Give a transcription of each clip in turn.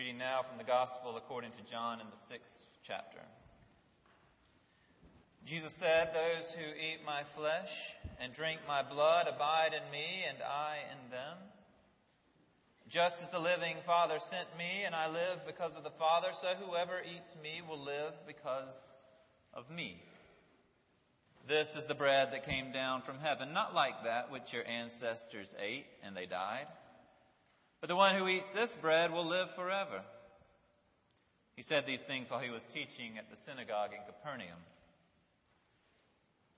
Reading now from the Gospel according to John in the sixth chapter. Jesus said, Those who eat my flesh and drink my blood abide in me, and I in them. Just as the living Father sent me, and I live because of the Father, so whoever eats me will live because of me. This is the bread that came down from heaven, not like that which your ancestors ate and they died. But the one who eats this bread will live forever. He said these things while he was teaching at the synagogue in Capernaum.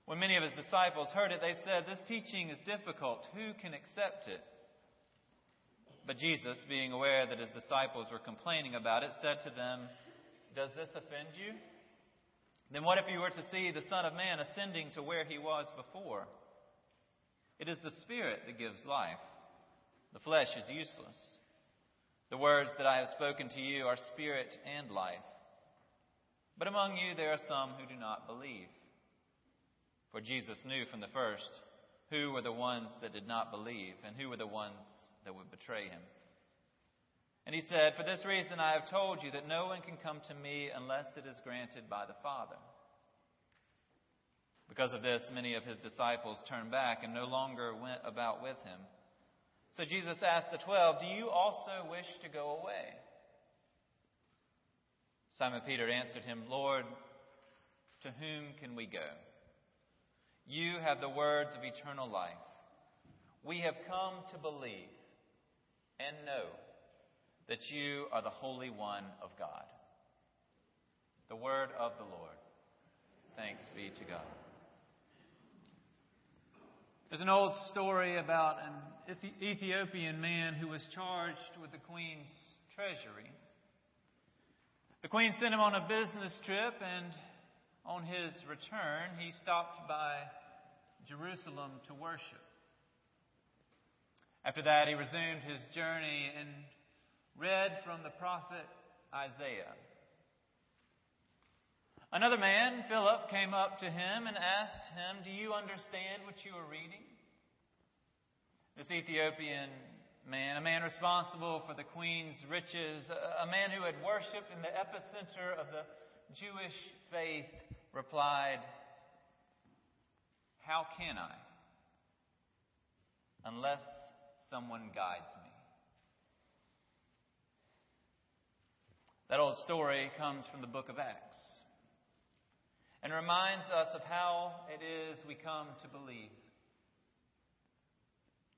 When many of his disciples heard it, they said, This teaching is difficult. Who can accept it? But Jesus, being aware that his disciples were complaining about it, said to them, Does this offend you? Then what if you were to see the Son of Man ascending to where he was before? It is the Spirit that gives life. The flesh is useless. The words that I have spoken to you are spirit and life. But among you there are some who do not believe. For Jesus knew from the first who were the ones that did not believe and who were the ones that would betray him. And he said, For this reason I have told you that no one can come to me unless it is granted by the Father. Because of this, many of his disciples turned back and no longer went about with him. So Jesus asked the twelve, Do you also wish to go away? Simon Peter answered him, Lord, to whom can we go? You have the words of eternal life. We have come to believe and know that you are the Holy One of God. The word of the Lord. Thanks be to God. There's an old story about an Ethiopian man who was charged with the queen's treasury. The queen sent him on a business trip, and on his return, he stopped by Jerusalem to worship. After that, he resumed his journey and read from the prophet Isaiah. Another man, Philip, came up to him and asked him, Do you understand what you are reading? This Ethiopian man, a man responsible for the queen's riches, a man who had worshiped in the epicenter of the Jewish faith, replied, How can I? Unless someone guides me. That old story comes from the book of Acts and reminds us of how it is we come to believe.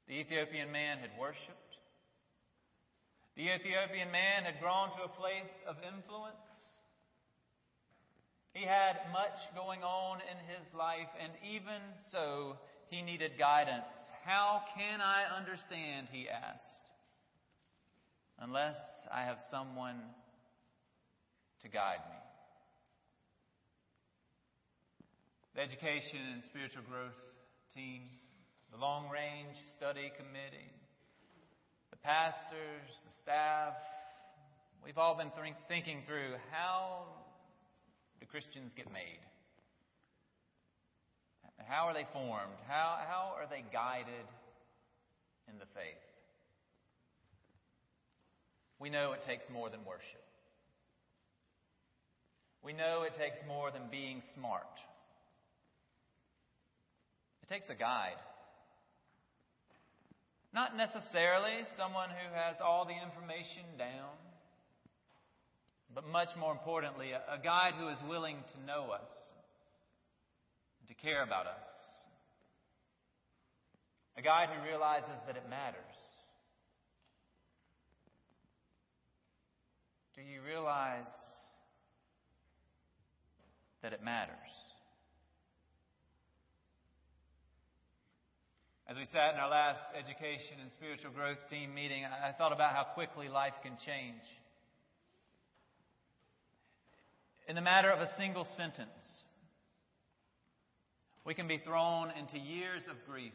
The Ethiopian man had worshiped. The Ethiopian man had grown to a place of influence. He had much going on in his life, and even so, he needed guidance how can I understand, he asked, unless I have someone to guide me? The Education and Spiritual Growth Team, the Long Range Study Committee, the pastors, the staff, we've all been th- thinking through how do Christians get made? How are they formed? How, how are they guided in the faith? We know it takes more than worship. We know it takes more than being smart. It takes a guide. Not necessarily someone who has all the information down, but much more importantly, a guide who is willing to know us to care about us. A guide who realizes that it matters. Do you realize that it matters? As we sat in our last education and spiritual growth team meeting, I thought about how quickly life can change. In the matter of a single sentence, we can be thrown into years of grief,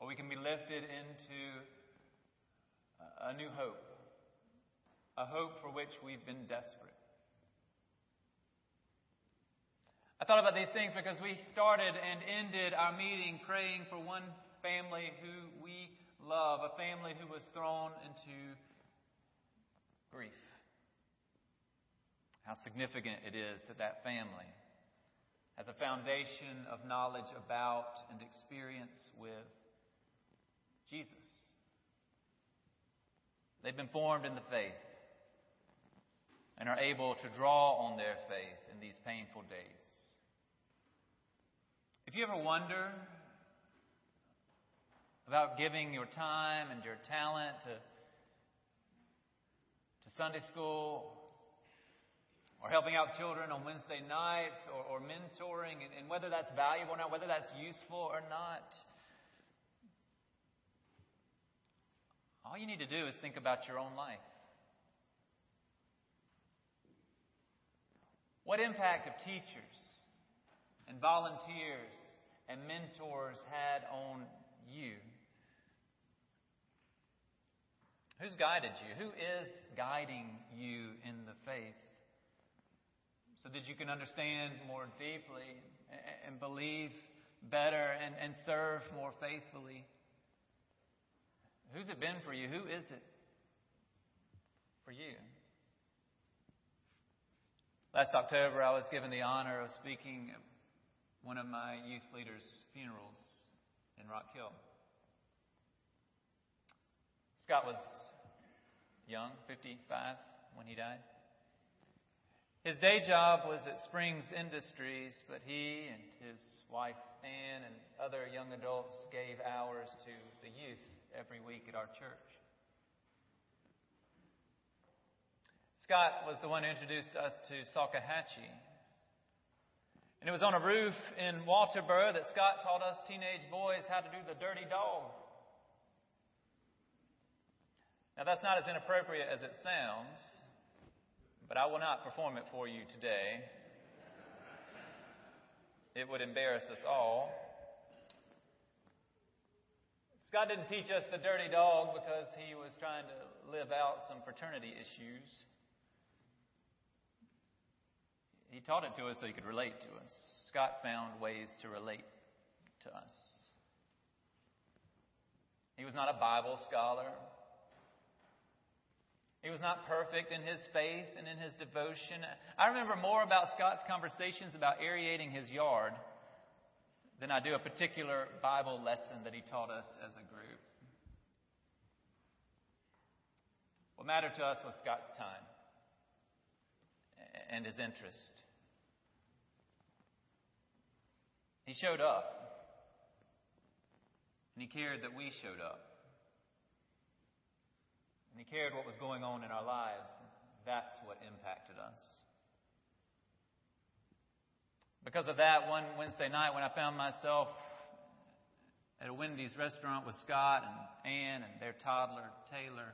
or we can be lifted into a new hope, a hope for which we've been desperate. I thought about these things because we started and ended our meeting praying for one family who we love, a family who was thrown into grief. How significant it is that that family has a foundation of knowledge about and experience with Jesus. They've been formed in the faith and are able to draw on their faith in these painful days. If you ever wonder about giving your time and your talent to, to Sunday school or helping out children on Wednesday nights or, or mentoring and, and whether that's valuable or not, whether that's useful or not. All you need to do is think about your own life. What impact have teachers and volunteers and mentors had on you? Who's guided you? Who is guiding you in the faith? So that you can understand more deeply and believe better and, and serve more faithfully. Who's it been for you? Who is it for you? Last October, I was given the honor of speaking one of my youth leaders' funerals in Rock Hill. Scott was young, 55, when he died. His day job was at Springs Industries, but he and his wife Ann and other young adults gave hours to the youth every week at our church. Scott was the one who introduced us to Salkehatchie. And it was on a roof in Walterboro that Scott taught us teenage boys how to do the dirty dog. Now, that's not as inappropriate as it sounds, but I will not perform it for you today. It would embarrass us all. Scott didn't teach us the dirty dog because he was trying to live out some fraternity issues. He taught it to us so he could relate to us. Scott found ways to relate to us. He was not a Bible scholar. He was not perfect in his faith and in his devotion. I remember more about Scott's conversations about aerating his yard than I do a particular Bible lesson that he taught us as a group. What mattered to us was Scott's time and his interest. He showed up, and he cared that we showed up. And he cared what was going on in our lives. That's what impacted us. Because of that, one Wednesday night when I found myself at a Wendy's restaurant with Scott and Ann and their toddler, Taylor,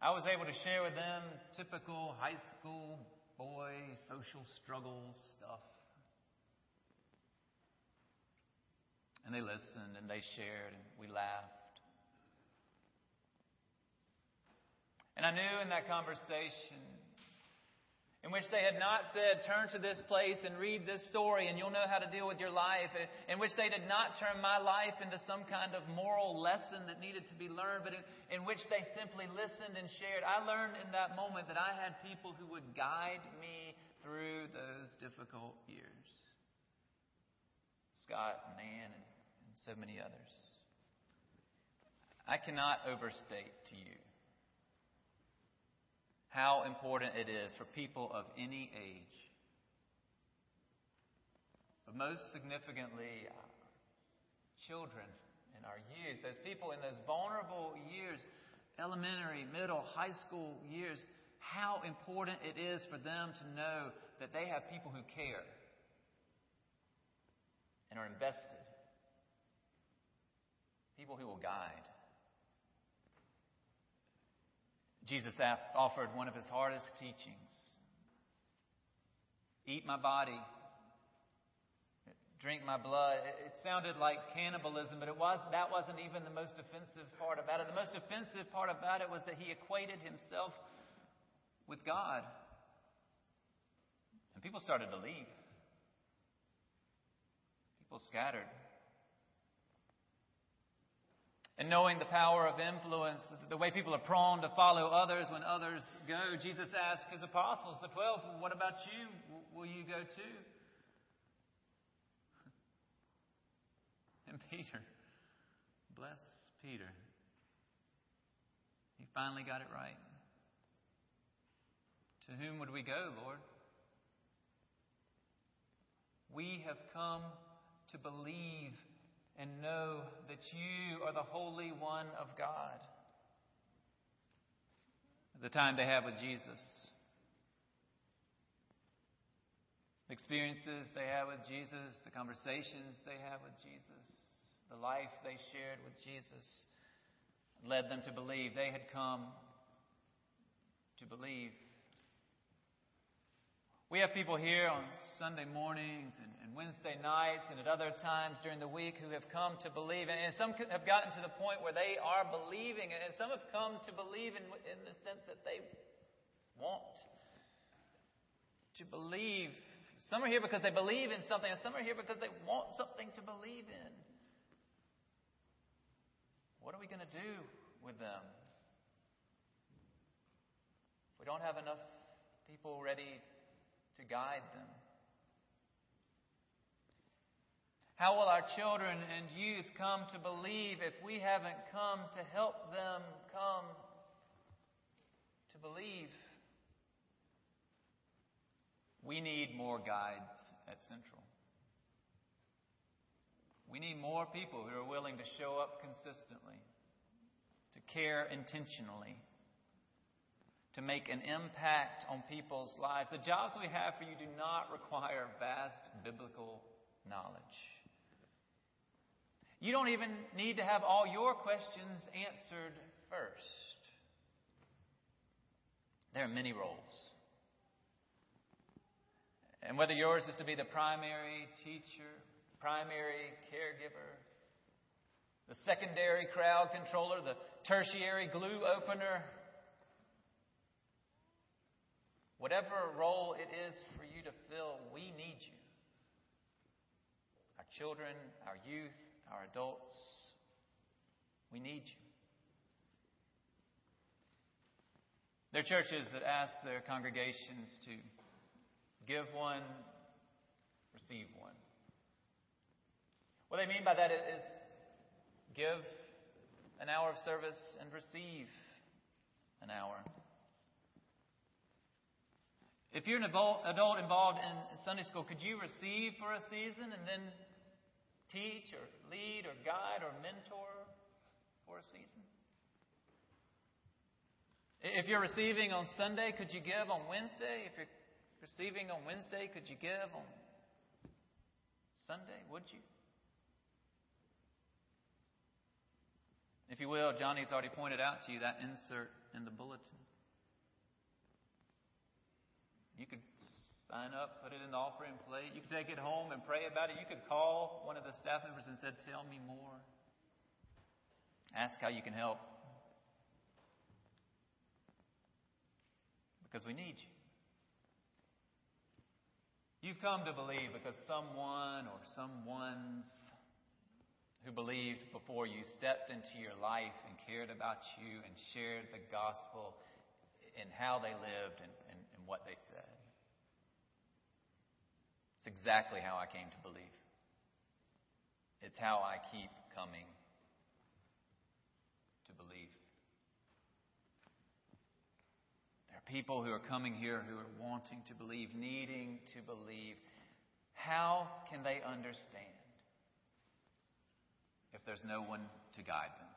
I was able to share with them typical high school boy social struggles stuff. And they listened and they shared and we laughed. And I knew in that conversation in which they had not said, Turn to this place and read this story and you'll know how to deal with your life, in which they did not turn my life into some kind of moral lesson that needed to be learned, but in, which they simply listened and shared. I learned in that moment that I had people who would guide me through those difficult years. Scott and Ann and so many others. I cannot overstate to you how important it is for people of any age. But most significantly, children and our youth, those people in those vulnerable years, elementary, middle, high school years, how important it is for them to know that they have people who care and are invested, people who will guide. Jesus offered one of his hardest teachings Eat my body, drink my blood. It sounded like cannibalism, but it was, that wasn't even the most offensive part about it. The most offensive part about it was that he equated himself with God. And people started to leave, people scattered. And knowing the power of influence, the way people are prone to follow others when others go, Jesus asked his apostles, the twelve, What about you? Will you go too? And Peter, bless Peter, he finally got it right. To whom would we go, Lord? We have come to believe and know that you are the Holy One of God. The time they have with Jesus, the experiences they have with Jesus, the conversations they have with Jesus, the life they shared with Jesus led them to believe. They had come to believe. We have people here on Sunday mornings and, and, Wednesday nights and at other times during the week who have come to believe. And, and some have gotten to the point where they are believing, and some have come to believe in, in the sense that they want to believe. Some are here because they believe in something, and some are here because they want something to believe in. What are we going to do with them? We don't have enough people ready to guide them? How will our children and youth come to believe if we haven't come to help them come to believe? We need more guides at Central. We need more people who are willing to show up consistently, to care intentionally to make an impact on people's lives. The jobs we have for you do not require vast biblical knowledge. You don't even need to have all your questions answered first. There are many roles. And whether yours is to be the primary teacher, primary caregiver, the secondary crowd controller, the tertiary glue opener, Whatever role it is for you to fill, we need you. Our children, our youth, our adults, we need you. There are churches that ask their congregations to give one, receive one. What they mean by that is give an hour of service and receive an hour. If you're an adult involved in Sunday school, could you receive for a season and then teach or lead or guide or mentor for a season? If you're receiving on Sunday, could you give on Wednesday? If you're receiving on Wednesday, could you give on Sunday? Would you? If you will, Johnny's already pointed out to you that insert in the bulletin. You could sign up, put it in the offering plate. You could take it home and pray about it. You could call one of the staff members and said, "Tell me more." Ask how you can help. Because we need you. You've come to believe because someone or someone's who believed before you stepped into your life and cared about you and shared the gospel in how they lived and, and, and they said. It's exactly how I came to believe. It's how I keep coming to believe. There are people who are coming here who are wanting to believe, needing to believe. How can they understand if there's no one to guide them?